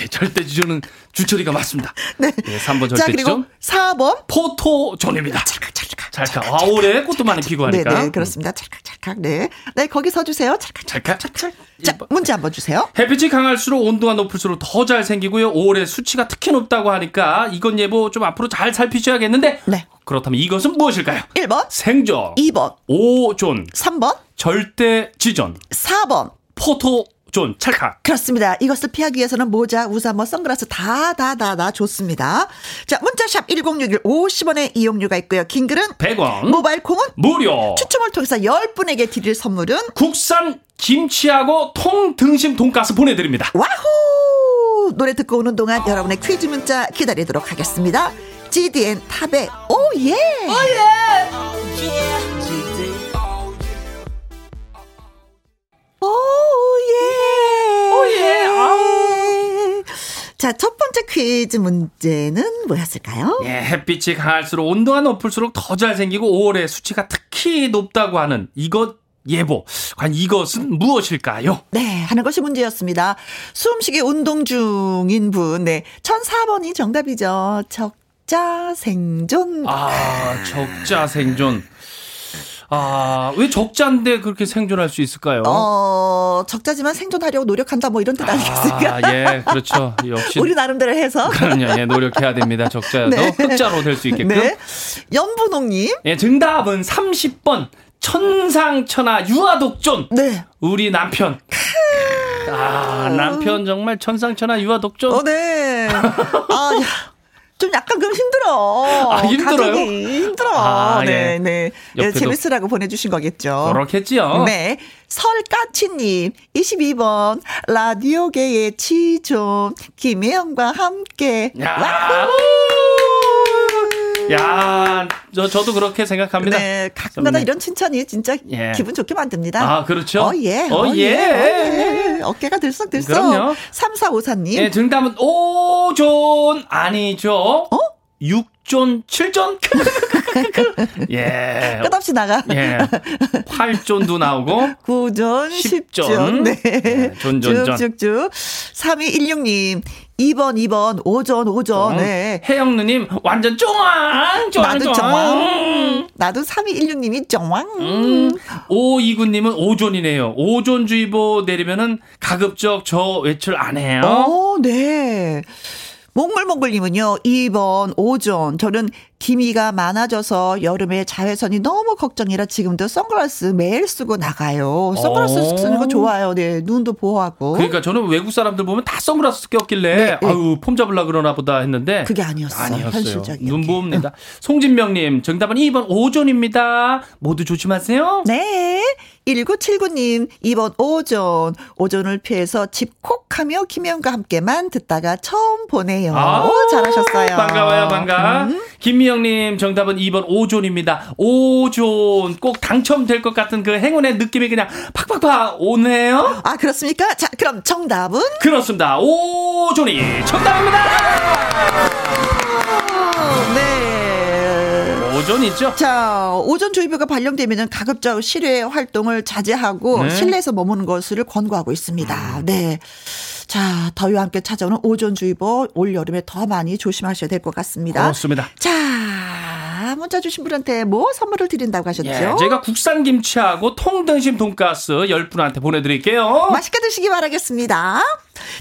예, 절대 지존은 주철이가 맞습니다. 네. 예, 3번 절대 자, 그리고 지존. 4번. 포토존입니다. 찰칵찰칵. 찰칵. 아, 올해 꽃도 많이 피고 하니까. 네 네, 그렇습니다. 찰칵찰칵. 네. 네, 거기 서 주세요. 찰칵찰칵. 찰칵. 자, 문제 한번 주세요. 햇빛이 강할수록 온도가 높을수록 더 잘 생기고요. 5월에 수치가 특히 높다고 하니까 이건 예보 좀 앞으로 잘 살피셔야겠는데. 네. 그렇다면 이것은 무엇일까요? 1번, 생존, 2번, 오존, 3번, 절대 지존, 4번. 포토 존, 찰칵. 그렇습니다. 이것을 피하기 위해서는 모자, 우산, 뭐 선글라스 다 다 다 다 좋습니다. 자, 문자샵 1061 50원의 이용료가 있고요. 긴 글은 100원. 모바일 콩은 무료. 추첨을 통해서 10분에게 드릴 선물은 국산 김치하고 통등심 돈가스 보내드립니다. 와후! 노래 듣고 오는 동안 여러분의 퀴즈 문자 기다리도록 하겠습니다. GDN 탑의 오예! 오예! 오예! 자, 첫 번째 퀴즈 문제는 뭐였을까요? 예, 햇빛이 강할수록 온도가 높을수록 더 잘 생기고 5월에 수치가 특히 높다고 하는 이것 예보. 과연 이것은 무엇일까요? 네, 하는 것이 문제였습니다. 숨쉬기 운동 중인 분, 네. 1004번이 정답이죠. 적자 생존. 아, 적자 생존. 아, 왜 적자인데 그렇게 생존할 수 있을까요? 어, 적자지만 생존하려고 노력한다, 뭐 이런 뜻 아니겠습니까? 아, 예, 그렇죠. 역시. 우리 나름대로 해서. 그럼요. 예, 노력해야 됩니다. 적자여도 네. 흑자로 될 수 있게끔. 네. 연분홍님. 예, 정답은 30번. 천상천하 유아독존. 네. 우리 남편. 아, 남편 정말 천상천하 유아독존. 어, 네. 아, 야. 좀 약간 그럼 힘들어. 아, 힘들어요? 가족이 힘들어. 아, 네, 예. 네. 네. 옆에도- 재밌으라고 보내주신 거겠죠. 그렇겠지요. 네. 설까치님, 22번, 라디오계의 지존, 김혜영과 함께. 야. 야, 저, 저도 그렇게 생각합니다. 네, 가끔가다. 이런 칭찬이 진짜 예. 기분 좋게 만듭니다. 아, 그렇죠? 어, 예. 어, 어, 예. 예. 어, 예. 어깨가 들썩들썩. 그럼요. 3454님. 예, 정답은 5존 아니죠? 어? 6존, 7존? 예. 끝없이 나가. 예. 8존도 나오고 9존, 10 10존. 존. 네. 네, 존, 존, 존. 쭉 쭉 쭉. 3216님. 2번, 2번, 5전, 5전. 네. 혜영 누님 완전 쫑왕 쫑왕 나도 쫑왕. 나도 3216님이 정왕. 음. 오이구님은 오존이네요. 오존주의보 내리면은 가급적 저 외출 안 해요. 어, 네. 몽글몽글님은요, 2번, 오전. 저는 기미가 많아져서 여름에 자외선이 너무 걱정이라 지금도 선글라스 매일 쓰고 나가요. 선글라스 어. 쓰는 거 좋아요. 네, 눈도 보호하고. 그러니까 저는 외국 사람들 보면 다 선글라스 꼈길래 네, 네. 아유 폼 잡으려 그러나 보다 했는데 그게 아니었어요. 아니었어요. 현실적인 눈 게. 보옵니다. 송진명님 정답은 2번 오존입니다. 모두 조심하세요. 네. 1979님, 2번 오전. 오전을 피해서 집콕하며 김영과 함께만 듣다가 처음 보내요. 아, 오, 잘하셨어요. 반가워요, 반가. 음. 김미 영님 정답은 2번 오존입니다. 오존 꼭 당첨될 것 같은 그 행운의 느낌이 그냥 팍팍팍 오네요. 아, 그렇습니까? 자, 그럼 정답은? 그렇습니다. 오존이 정답입니다. 네. 오존이죠. 자, 오존주의보가 발령되면 가급적 실외 활동을 자제하고 네. 실내에서 머무는 것을 권고하고 있습니다. 네. 자, 더위와 함께 찾아오는 오존주의보 올 여름에 더 많이 조심하셔야 될 것 같습니다. 그렇습니다. 자, 문자 주신 분한테 뭐 선물을 드린다고 하셨죠? 예, 저희가 국산 김치하고 통등심 돈가스 10분한테 보내드릴게요. 맛있게 드시기 바라겠습니다.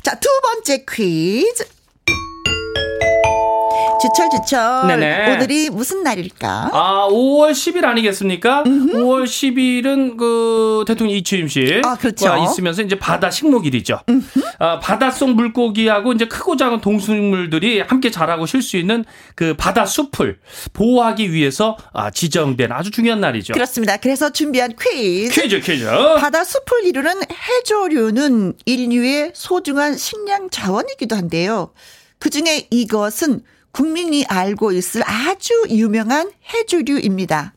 자, 두 번째 퀴즈. 주철 주철. 네네. 오늘이 무슨 날일까? 아, 5월 10일 아니겠습니까? 5월 10일은 그 대통령 이취임식. 아, 그렇죠. 있으면서 이제 바다 식목일이죠. 아, 바닷속 물고기하고 이제 크고 작은 동식물들이 함께 자라고 쉴 수 있는 그 바다 숲을 보호하기 위해서 아, 지정된 아주 중요한 날이죠. 그렇습니다. 그래서 준비한 퀴즈. 퀴즈, 퀴즈. 바다 숲을 이루는 해조류는 인류의 소중한 식량 자원이기도 한데요. 그 중에 이것은 국민이 알고 있을 아주 유명한 해조류입니다.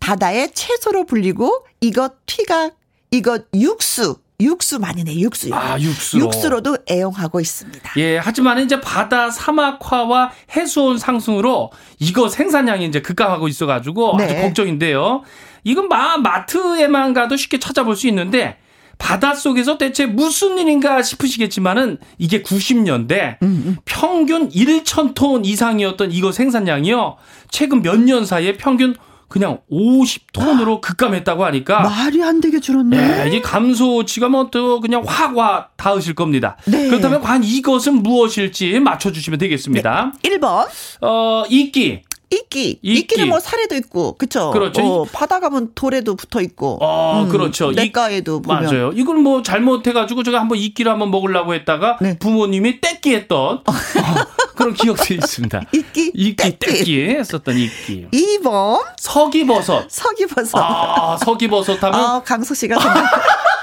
바다의 채소로 불리고 이것 튀각, 이것 육수, 육수 많이 내 육수. 아, 육수로. 육수로도 애용하고 있습니다. 예, 하지만 이제 바다 사막화와 해수온 상승으로 이거 생산량이 이제 급감하고 있어가지고 아주 네. 걱정인데요. 이건 마, 마트에만 가도 쉽게 찾아볼 수 있는데 바다 속에서 대체 무슨 일인가 싶으시겠지만은 이게 90년대 음, 평균 1,000톤 이상이었던 이거 생산량이요. 최근 몇 년 사이에 평균 그냥 50톤으로 급감했다고 하니까 말이 안 되게 줄었네. 예, 이 감소치가 뭐 또 그냥 확와 닿으실 겁니다. 네. 그렇다면 과연 이것은 무엇일지 맞춰 주시면 되겠습니다. 1번. 어, 이끼. 이끼. 이끼. 이끼 는 뭐 살에도 있고, 그쵸? 그렇죠. 어, 바다 가면 돌에도 붙어 있고. 어, 그렇죠. 이- 냇가에도 보면. 맞아요. 이걸 뭐 잘못해가지고 제가 한번 이끼를 한번 먹으려고 했다가 네. 부모님이 떼끼 했던 어, 그런 기억도 있습니다. 이끼, 이끼, 떼끼. 떼끼 했었던 이끼. 2번. 서기버섯. 서기버섯. 아, 서기버섯 하면 아, 강수 씨가 생각.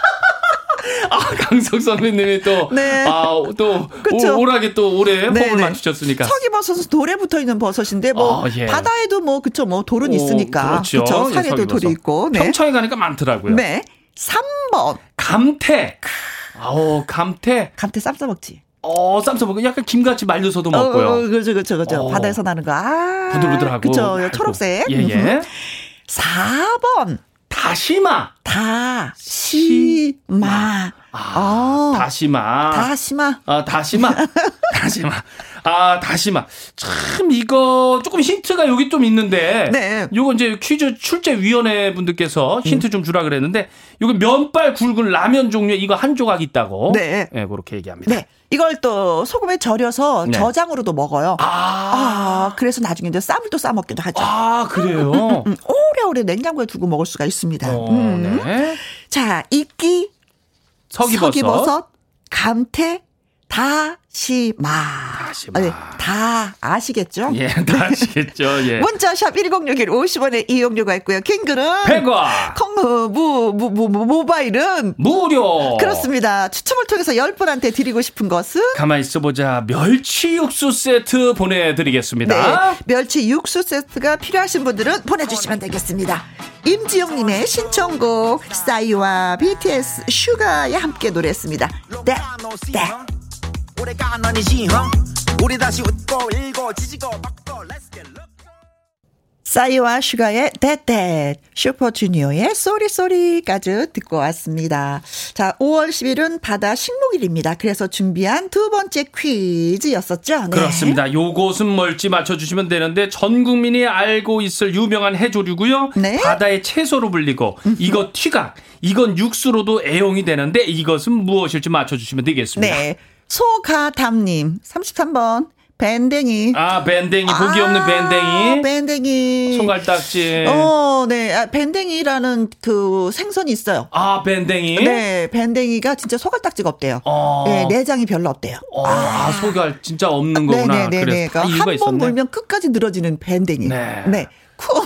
아, 강석 선배님이 또, 네. 아, 또, 그쵸. 오, 오라게 또 올해 네, 폼을 네. 맞추셨으니까. 서기버섯은 돌에 붙어 있는 버섯인데 뭐 아, 예. 바다에도 뭐 그쵸 뭐 돌은 오, 있으니까 그렇죠. 그쵸 예, 산에도 서기버섯. 돌이 있고 네. 평창에 가니까 많더라고요. 네. 3번 감태. 아우, 감태. 감태 쌈 싸먹지. 어, 쌈싸 먹고 약간 김같이 말려서도 먹고요. 어, 그죠 그죠 그죠. 어. 바다에서 나는 거. 아. 부들부들하고. 그쵸. 맑고. 초록색. 예, 예. 4번 다시마. 다시마. 아. 다시마. 다시마. 아, 다시마. 다시마. 아, 다시마. 참, 이거 조금 힌트가 여기 좀 있는데. 네. 요거 이제 퀴즈 출제위원회 분들께서 힌트 좀 주라 그랬는데, 요거 면발 굵은 라면 종류에 이거 한 조각 있다고. 네. 네, 그렇게 얘기합니다. 네. 이걸 또 소금에 절여서 네. 저장으로도 먹어요. 아, 아, 그래서 나중에 이제 쌈을 또 싸먹기도 하죠. 아, 그래요? 음, 오래 오래 냉장고에 두고 먹을 수가 있습니다. 어, 음. 네. 자, 이끼, 서기버섯. 서기버섯, 감태, 다시마. 다시마. 네, 다 아시겠죠? 예, 다 아시겠죠, 예. 문자샵 1061 50원의 이용료가 있고요. 킹글은 100원. 콩, 무, 무, 무, 무, 모바일은 무료. 그렇습니다. 추첨을 통해서 10분한테 드리고 싶은 것은 가만히 있어 보자. 멸치 육수 세트 보내 드리겠습니다. 네, 멸치 육수 세트가 필요하신 분들은 보내 주시면 되겠습니다. 임지영 님의 신청곡 싸이와 BTS 슈가가 함께 노래했습니다. 네, 네. 오랜만이지 형 우리 다시 웃고 울고 지지고 볶고 Let's get loco 싸이와 슈가의 That That 슈퍼주니어의 Sorry Sorry까지 듣고 왔습니다. 자, 5월 10일은 바다 식목일입니다. 그래서 준비한 두 번째 퀴즈였었죠. 네. 그렇습니다. 요것은 뭘지 맞춰주시면 되는데 전 국민이 알고 있을 유명한 해조류고요. 네. 바다의 채소로 불리고 이거 튀각, 이건 육수로도 애용이 되는데 이것은 무엇일지 맞춰주시면 되겠습니다. 네. 소가담님 33번 밴댕이. 아 밴댕이 고기 없는 아, 밴댕이 밴댕이. 손갈딱지. 어, 네. 아, 밴댕이라는 그 생선이 있어요. 아 밴댕이. 네, 밴댕이가 진짜 소갈딱지가 없대요. 어. 네, 내장이 별로 없대요. 어, 아, 소갈 진짜 없는 거구나. 네네네. 그래서 다 이유가 한번 있었네. 물면 끝까지 늘어지는 밴댕이. 네. 쿠.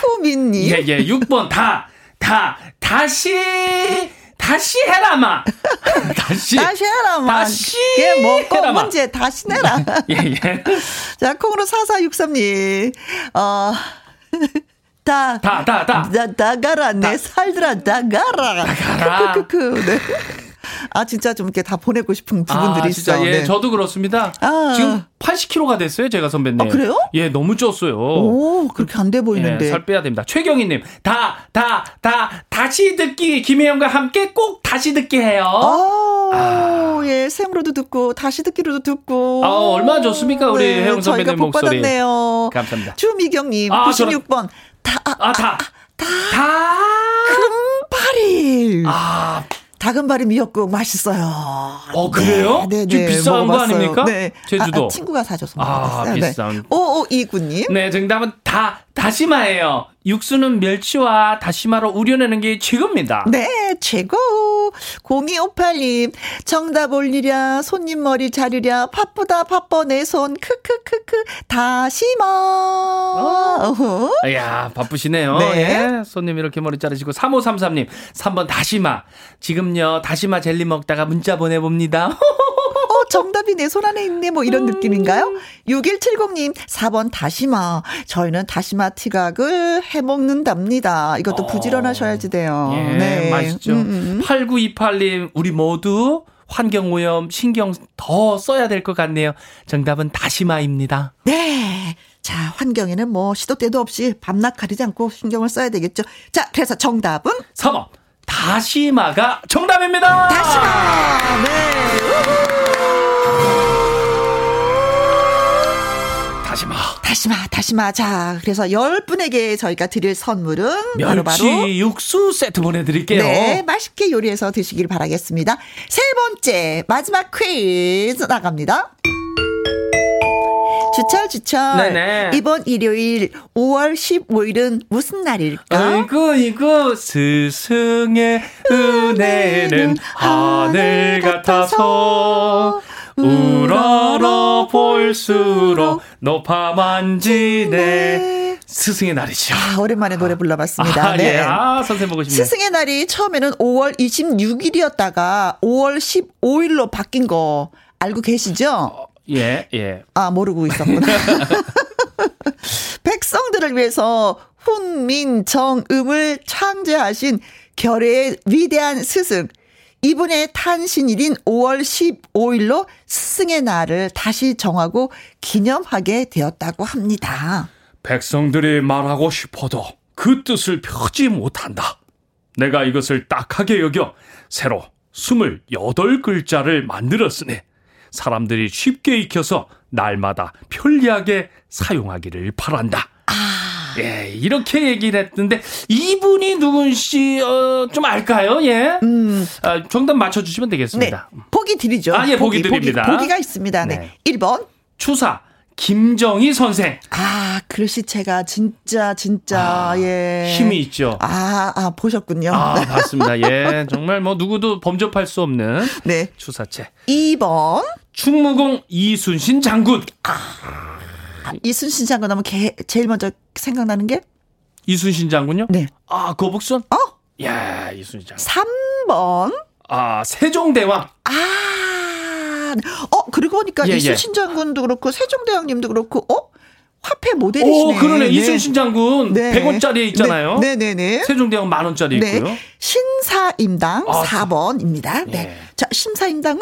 쿠민님. 예, 예. 6번 다, 다, 다시, 다시 해라마. 다시. 다시 해라, 만. 다시 예, 먹고 해라마. 문제 다시 내라. 예, 예. 자, 콩으로 4463님. 어, 다. 다, 다, 다. 나, 나가라, 내 살들아, 나가라. 나가라. 크크크크. 네. 아, 진짜 좀 이렇게 다 보내고 싶은 부분들이 아, 진짜 있어. 예, 네. 저도 그렇습니다. 아. 지금 80kg가 됐어요, 제가 선배님. 아, 그래요? 예, 너무 쪘어요. 오, 그렇게 안 돼 보이는데. 예, 살 빼야 됩니다. 최경희님, 다, 다, 다, 다시 듣기, 김혜영과 함께 꼭 다시 듣기 해요. 아, 예, 생으로도 듣고, 다시 듣기로도 듣고. 아, 얼마나 좋습니까, 우리 혜영 선배님 저희가 복 목소리. 받았네요. 감사합니다. 주미경님, 아, 96번. 다, 아, 아, 다, 다, 금발이. 아, 다금바리 미역국 맛있어요. 어, 그래요? 네, 네, 네, 비싼 거 먹어봤어요. 아닙니까? 네. 제주도. 아, 아, 친구가 사줘서 아, 먹어봤어요. 비싼. 네. 5529님. 네, 정답은 다, 다시마예요. 육수는 멸치와 다시마로 우려내는 게 최고입니다. 네, 최고. 0258님, 정답 올리랴, 손님 머리 자르랴, 바쁘다, 바빠, 내 손, 크크크크, 다시마. 어허. 이야, 바쁘시네요. 네. 예. 손님 이렇게 머리 자르시고. 3533님, 3번 다시마. 지금요, 다시마 젤리 먹다가 문자 보내봅니다. 어, 정답이 내 손 안에 있네, 뭐 이런 느낌인가요? 6170님, 4번 다시마. 저희는 다시마 티각을 해 먹는답니다. 이것도 부지런하셔야지 돼요. 예, 네. 맛있죠. 음, 음. 8928님, 우리 모두 환경오염 신경 더 써야 될 것 같네요. 정답은 다시마입니다. 네. 자, 환경에는 뭐 시도 때도 없이 밤낮 가리지 않고 신경을 써야 되겠죠. 자, 그래서 정답은 3번, 다시마가 정답입니다. 다시마. 네. 다시 다시마, 다시마. 자, 그래서 열 분에게 저희가 드릴 선물은 멸치 바로 바로 육수 세트 보내드릴게요. 네, 맛있게 요리해서 드시길 바라겠습니다. 세 번째, 마지막 퀴즈 나갑니다. 주철, 주철. 네네. 이번 일요일 5월 15일은 무슨 날일까? 아이고 이거 스승의 은혜는 하늘 같아서 우러러 볼수록 높아 만 지네 스승의 날이죠. 아, 오랜만에 노래 불러봤습니다. 아, 네. 예. 아, 선생 보고 싶네. 스승의 날이 처음에는 5월 26일이었다가 5월 15일로 바뀐 거 알고 계시죠? 예, 예. 아, 모르고 있었구나. 백성들을 위해서 훈민, 정, 음을 창제하신 결의의 위대한 스승. 이분의 탄신일인 5월 15일로 스승의 날을 다시 정하고 기념하게 되었다고 합니다. 백성들이 말하고 싶어도 그 뜻을 펴지 못한다. 내가 이것을 딱하게 여겨 새로 28글자를 만들었으니 사람들이 쉽게 익혀서 날마다 편리하게 사용하기를 바란다. 예, 이렇게 얘기를 했는데 이분이 누군지 어, 좀 알까요? 예. 아, 정답 맞춰 주시면 네. 되겠습니다. 보기 드리죠. 아, 예, 보기 드립니다. 보기, 가 있습니다. 네. 네. 1번. 추사 김정희 선생. 아, 글씨체가 진짜, 진짜, 아, 예. 힘이 있죠. 아, 아, 보셨군요. 아, 맞습니다. 예. 정말 뭐 누구도 범접할 수 없는 네. 추사체. 2번. 충무공 이순신 장군. 이순신 장군 하면 개, 제일 먼저 생각나는 게? 이순신 장군요? 네. 아, 거북선? 어? 야, 이순신 장군. 3번. 아, 세종대왕. 아, 어, 그러고 보니까 예, 예. 이순신 장군도 그렇고, 세종대왕님도 그렇고, 어? 화폐 모델이시네. 오, 그러네. 네. 이순신 장군 네. 100원짜리 있잖아요. 네, 네, 네. 세종대왕 만 원짜리 네. 있고요. 신사임당 아, 4번입니다. 네. 예. 자, 신사임당은?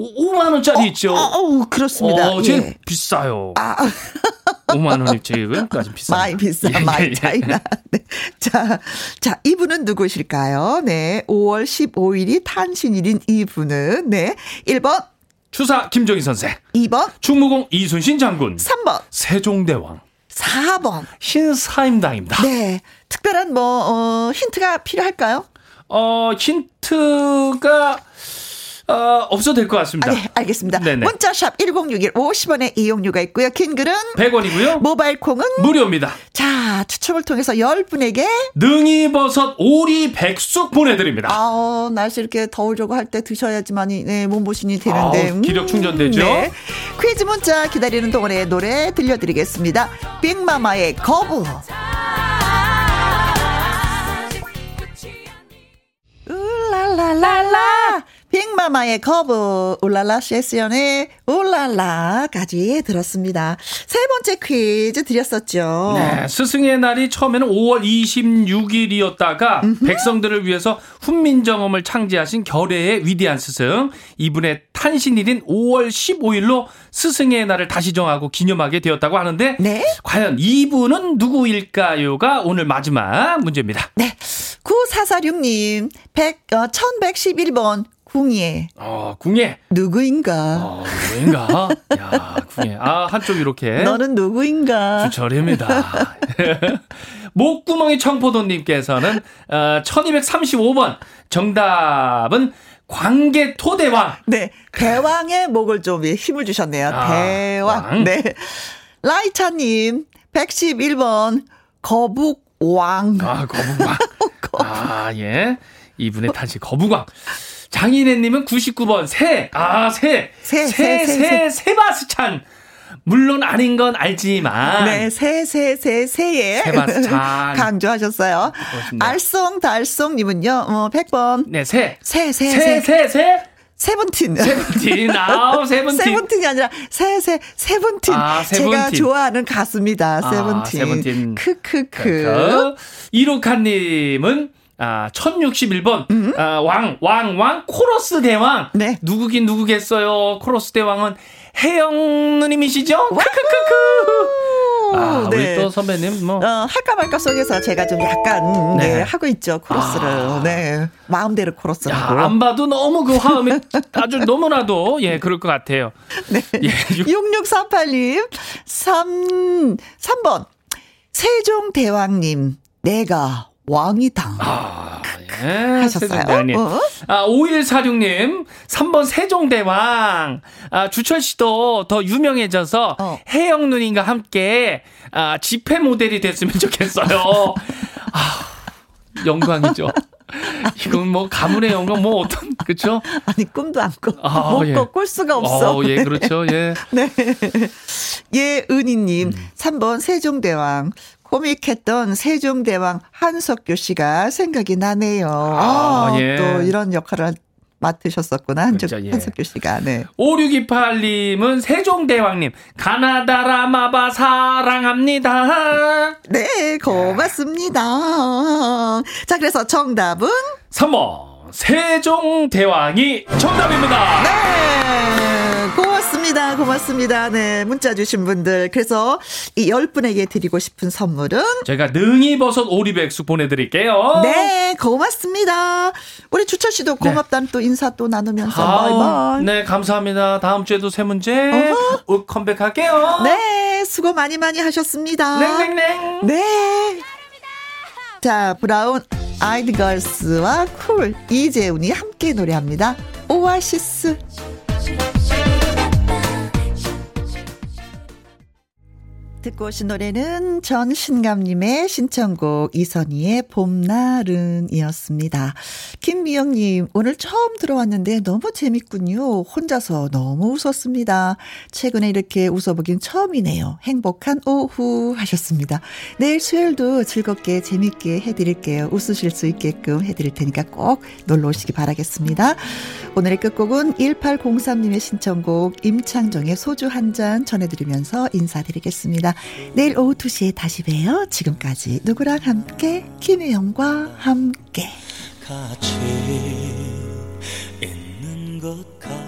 오, 5만 원짜리 있죠. 어, 어, 그렇습니다. 어, 제일 예. 비싸요. 아, 5만 원이 제일까지 비싸. 많이 비싸, 예, 많이 예. 차이나. 네. 자, 자, 이분은 누구실까요? 네. 5월 15일이 탄신일인 이분은, 네. 1번, 추사 김정희 선생. 2번, 충무공 이순신 장군. 3번, 세종대왕. 4번. 신사임당입니다. 네. 특별한 뭐, 어, 힌트가 필요할까요? 어, 힌트가 어, 없어도 될 것 같습니다. 아, 네, 알겠습니다. 네네. 문자샵 1061 50원의 이용료가 있고요. 긴 글은 100원이고요. 모바일 콩은 무료입니다. 자, 추첨을 통해서 10분에게 능이버섯 오리 백숙 보내드립니다. 아, 날씨 이렇게 더우려고 할 때 드셔야지만이 네, 몸보신이 되는데. 아우, 기력 충전되죠? 네. 퀴즈 문자 기다리는 동안에 노래 들려드리겠습니다. 빅마마의 거부. 울랄랄라. 빅마마의 거부, 울랄라 세션의 울랄라까지 들었습니다. 세 번째 퀴즈 드렸었죠. 네, 스승의 날이 처음에는 5월 26일이었다가 백성들을 위해서 훈민정음을 창제하신 결의의 위대한 스승 이분의 탄신일인 5월 15일로 스승의 날을 다시 정하고 기념하게 되었다고 하는데 네. 과연 이분은 누구일까요가 오늘 마지막 문제입니다. 네. 9446님, 100, 어, 1111번, 궁예. 어, 궁예. 누구인가? 어, 누구인가? 야, 궁예. 아, 한쪽 이렇게. 너는 누구인가? 주철입니다. 목구멍이 청포도님께서는 어, 1235번 정답은 광개 토대왕. 네. 대왕의 목을 좀 힘을 주셨네요. 아, 대왕. 왕. 네. 라이차님, 111번, 거북왕. 아 거북왕. 아 예. 이분의 탄신 거북왕. 장인혜님은 99번 새. 아 새. 새, 새, 새, 새, 새, 세바스찬. 물론 아닌 건 알지만. 네, 새, 새, 새, 새에. 세바스찬. 강조하셨어요. 그렇습니다. 알쏭달쏭님은요, 어, 100번. 네 새. 새, 새, 새, 새. 새, 새. 세븐틴. 세븐틴. 아우 세븐틴. 세븐틴이 아니라 새, 새, 세븐틴. 아, 제가 세븐틴. 좋아하는 가수입니다. 아, 세븐틴. 세븐틴. 크크크. 그 이로카 님은 아, 1061번, 아, 왕, 왕, 왕, 코러스 대왕. 네. 누구긴 누구겠어요. 코러스 대왕은 혜영 누님이시죠? 크크크크. 아, 우리 또 선배님, 뭐. 어, 할까 말까 속에서 제가 좀 약간 음, 네. 네. 하고 있죠 코러스를 아. 네 마음대로 코러스 야, 하고 안 봐도 너무 그 화음이 아주 너무나도, 예, 그럴 것 같아요. 네. 예, 육- 6638님 3 3번 세종대왕님 내가 왕이다 아, 예. 하셨어요. 어? 아, 5146님, 3번 세종대왕. 아, 주철 씨도 더 유명해져서 어. 혜영 누님과 함께 아, 집회 모델이 됐으면 좋겠어요. 아, 영광이죠. 이건 뭐 가문의 영광 뭐 어떤 그렇죠? 아니 꿈도 안 꿔. 아, 못 예. 꿔, 꿀 수가 없어. 어, 예, 그렇죠. 예. 네. 예 은희 님, 음. 3번 세종대왕. 코믹했던 세종대왕 한석규 씨가 생각이 나네요. 아, 예. 또 이런 역할을 맡으셨었구나. 한석, 그렇죠, 예. 한석규 씨가. 네. 5628님은 세종대왕님, 가나다라마바 사랑합니다. 네, 고맙습니다. 자, 그래서 정답은 3번, 세종대왕이 정답입니다. 네, 고맙습니다. 고맙습니다. 네, 문자 주신 분들. 그래서 이 10분에게 드리고 싶은 선물은 제가 능이버섯 오리백숙 보내드릴게요. 네, 고맙습니다. 우리 주철 씨도 고맙다는 또 인사 또 나누면서 바이바이. 네, 감사합니다. 다음 주에도 세 문제 어허. 올 컴백할게요. 네, 수고 많이 많이 하셨습니다. 냉냉냉. 네. 자, 브라운 아이드 걸스와 쿨 이재훈이 함께 노래합니다. 오아시스. 듣고 오신 노래는 전신감님의 신청곡 이선희의 봄날은이었습니다. 김미영님 오늘 처음 들어왔는데 너무 재밌군요. 혼자서 너무 웃었습니다. 최근에 이렇게 웃어보긴 처음이네요. 행복한 오후 하셨습니다. 내일 수요일도 즐겁게 재밌게 해드릴게요. 웃으실 수 있게끔 해드릴 테니까 꼭 놀러 오시기 바라겠습니다. 오늘의 끝곡은 1803님의 신청곡 임창정의 소주 한 잔 전해드리면서 인사드리겠습니다. 내일 오후 2시에 다시 봬요. 지금까지 누구랑 함께? 김혜영과 함께. 같이 있는 것 같아.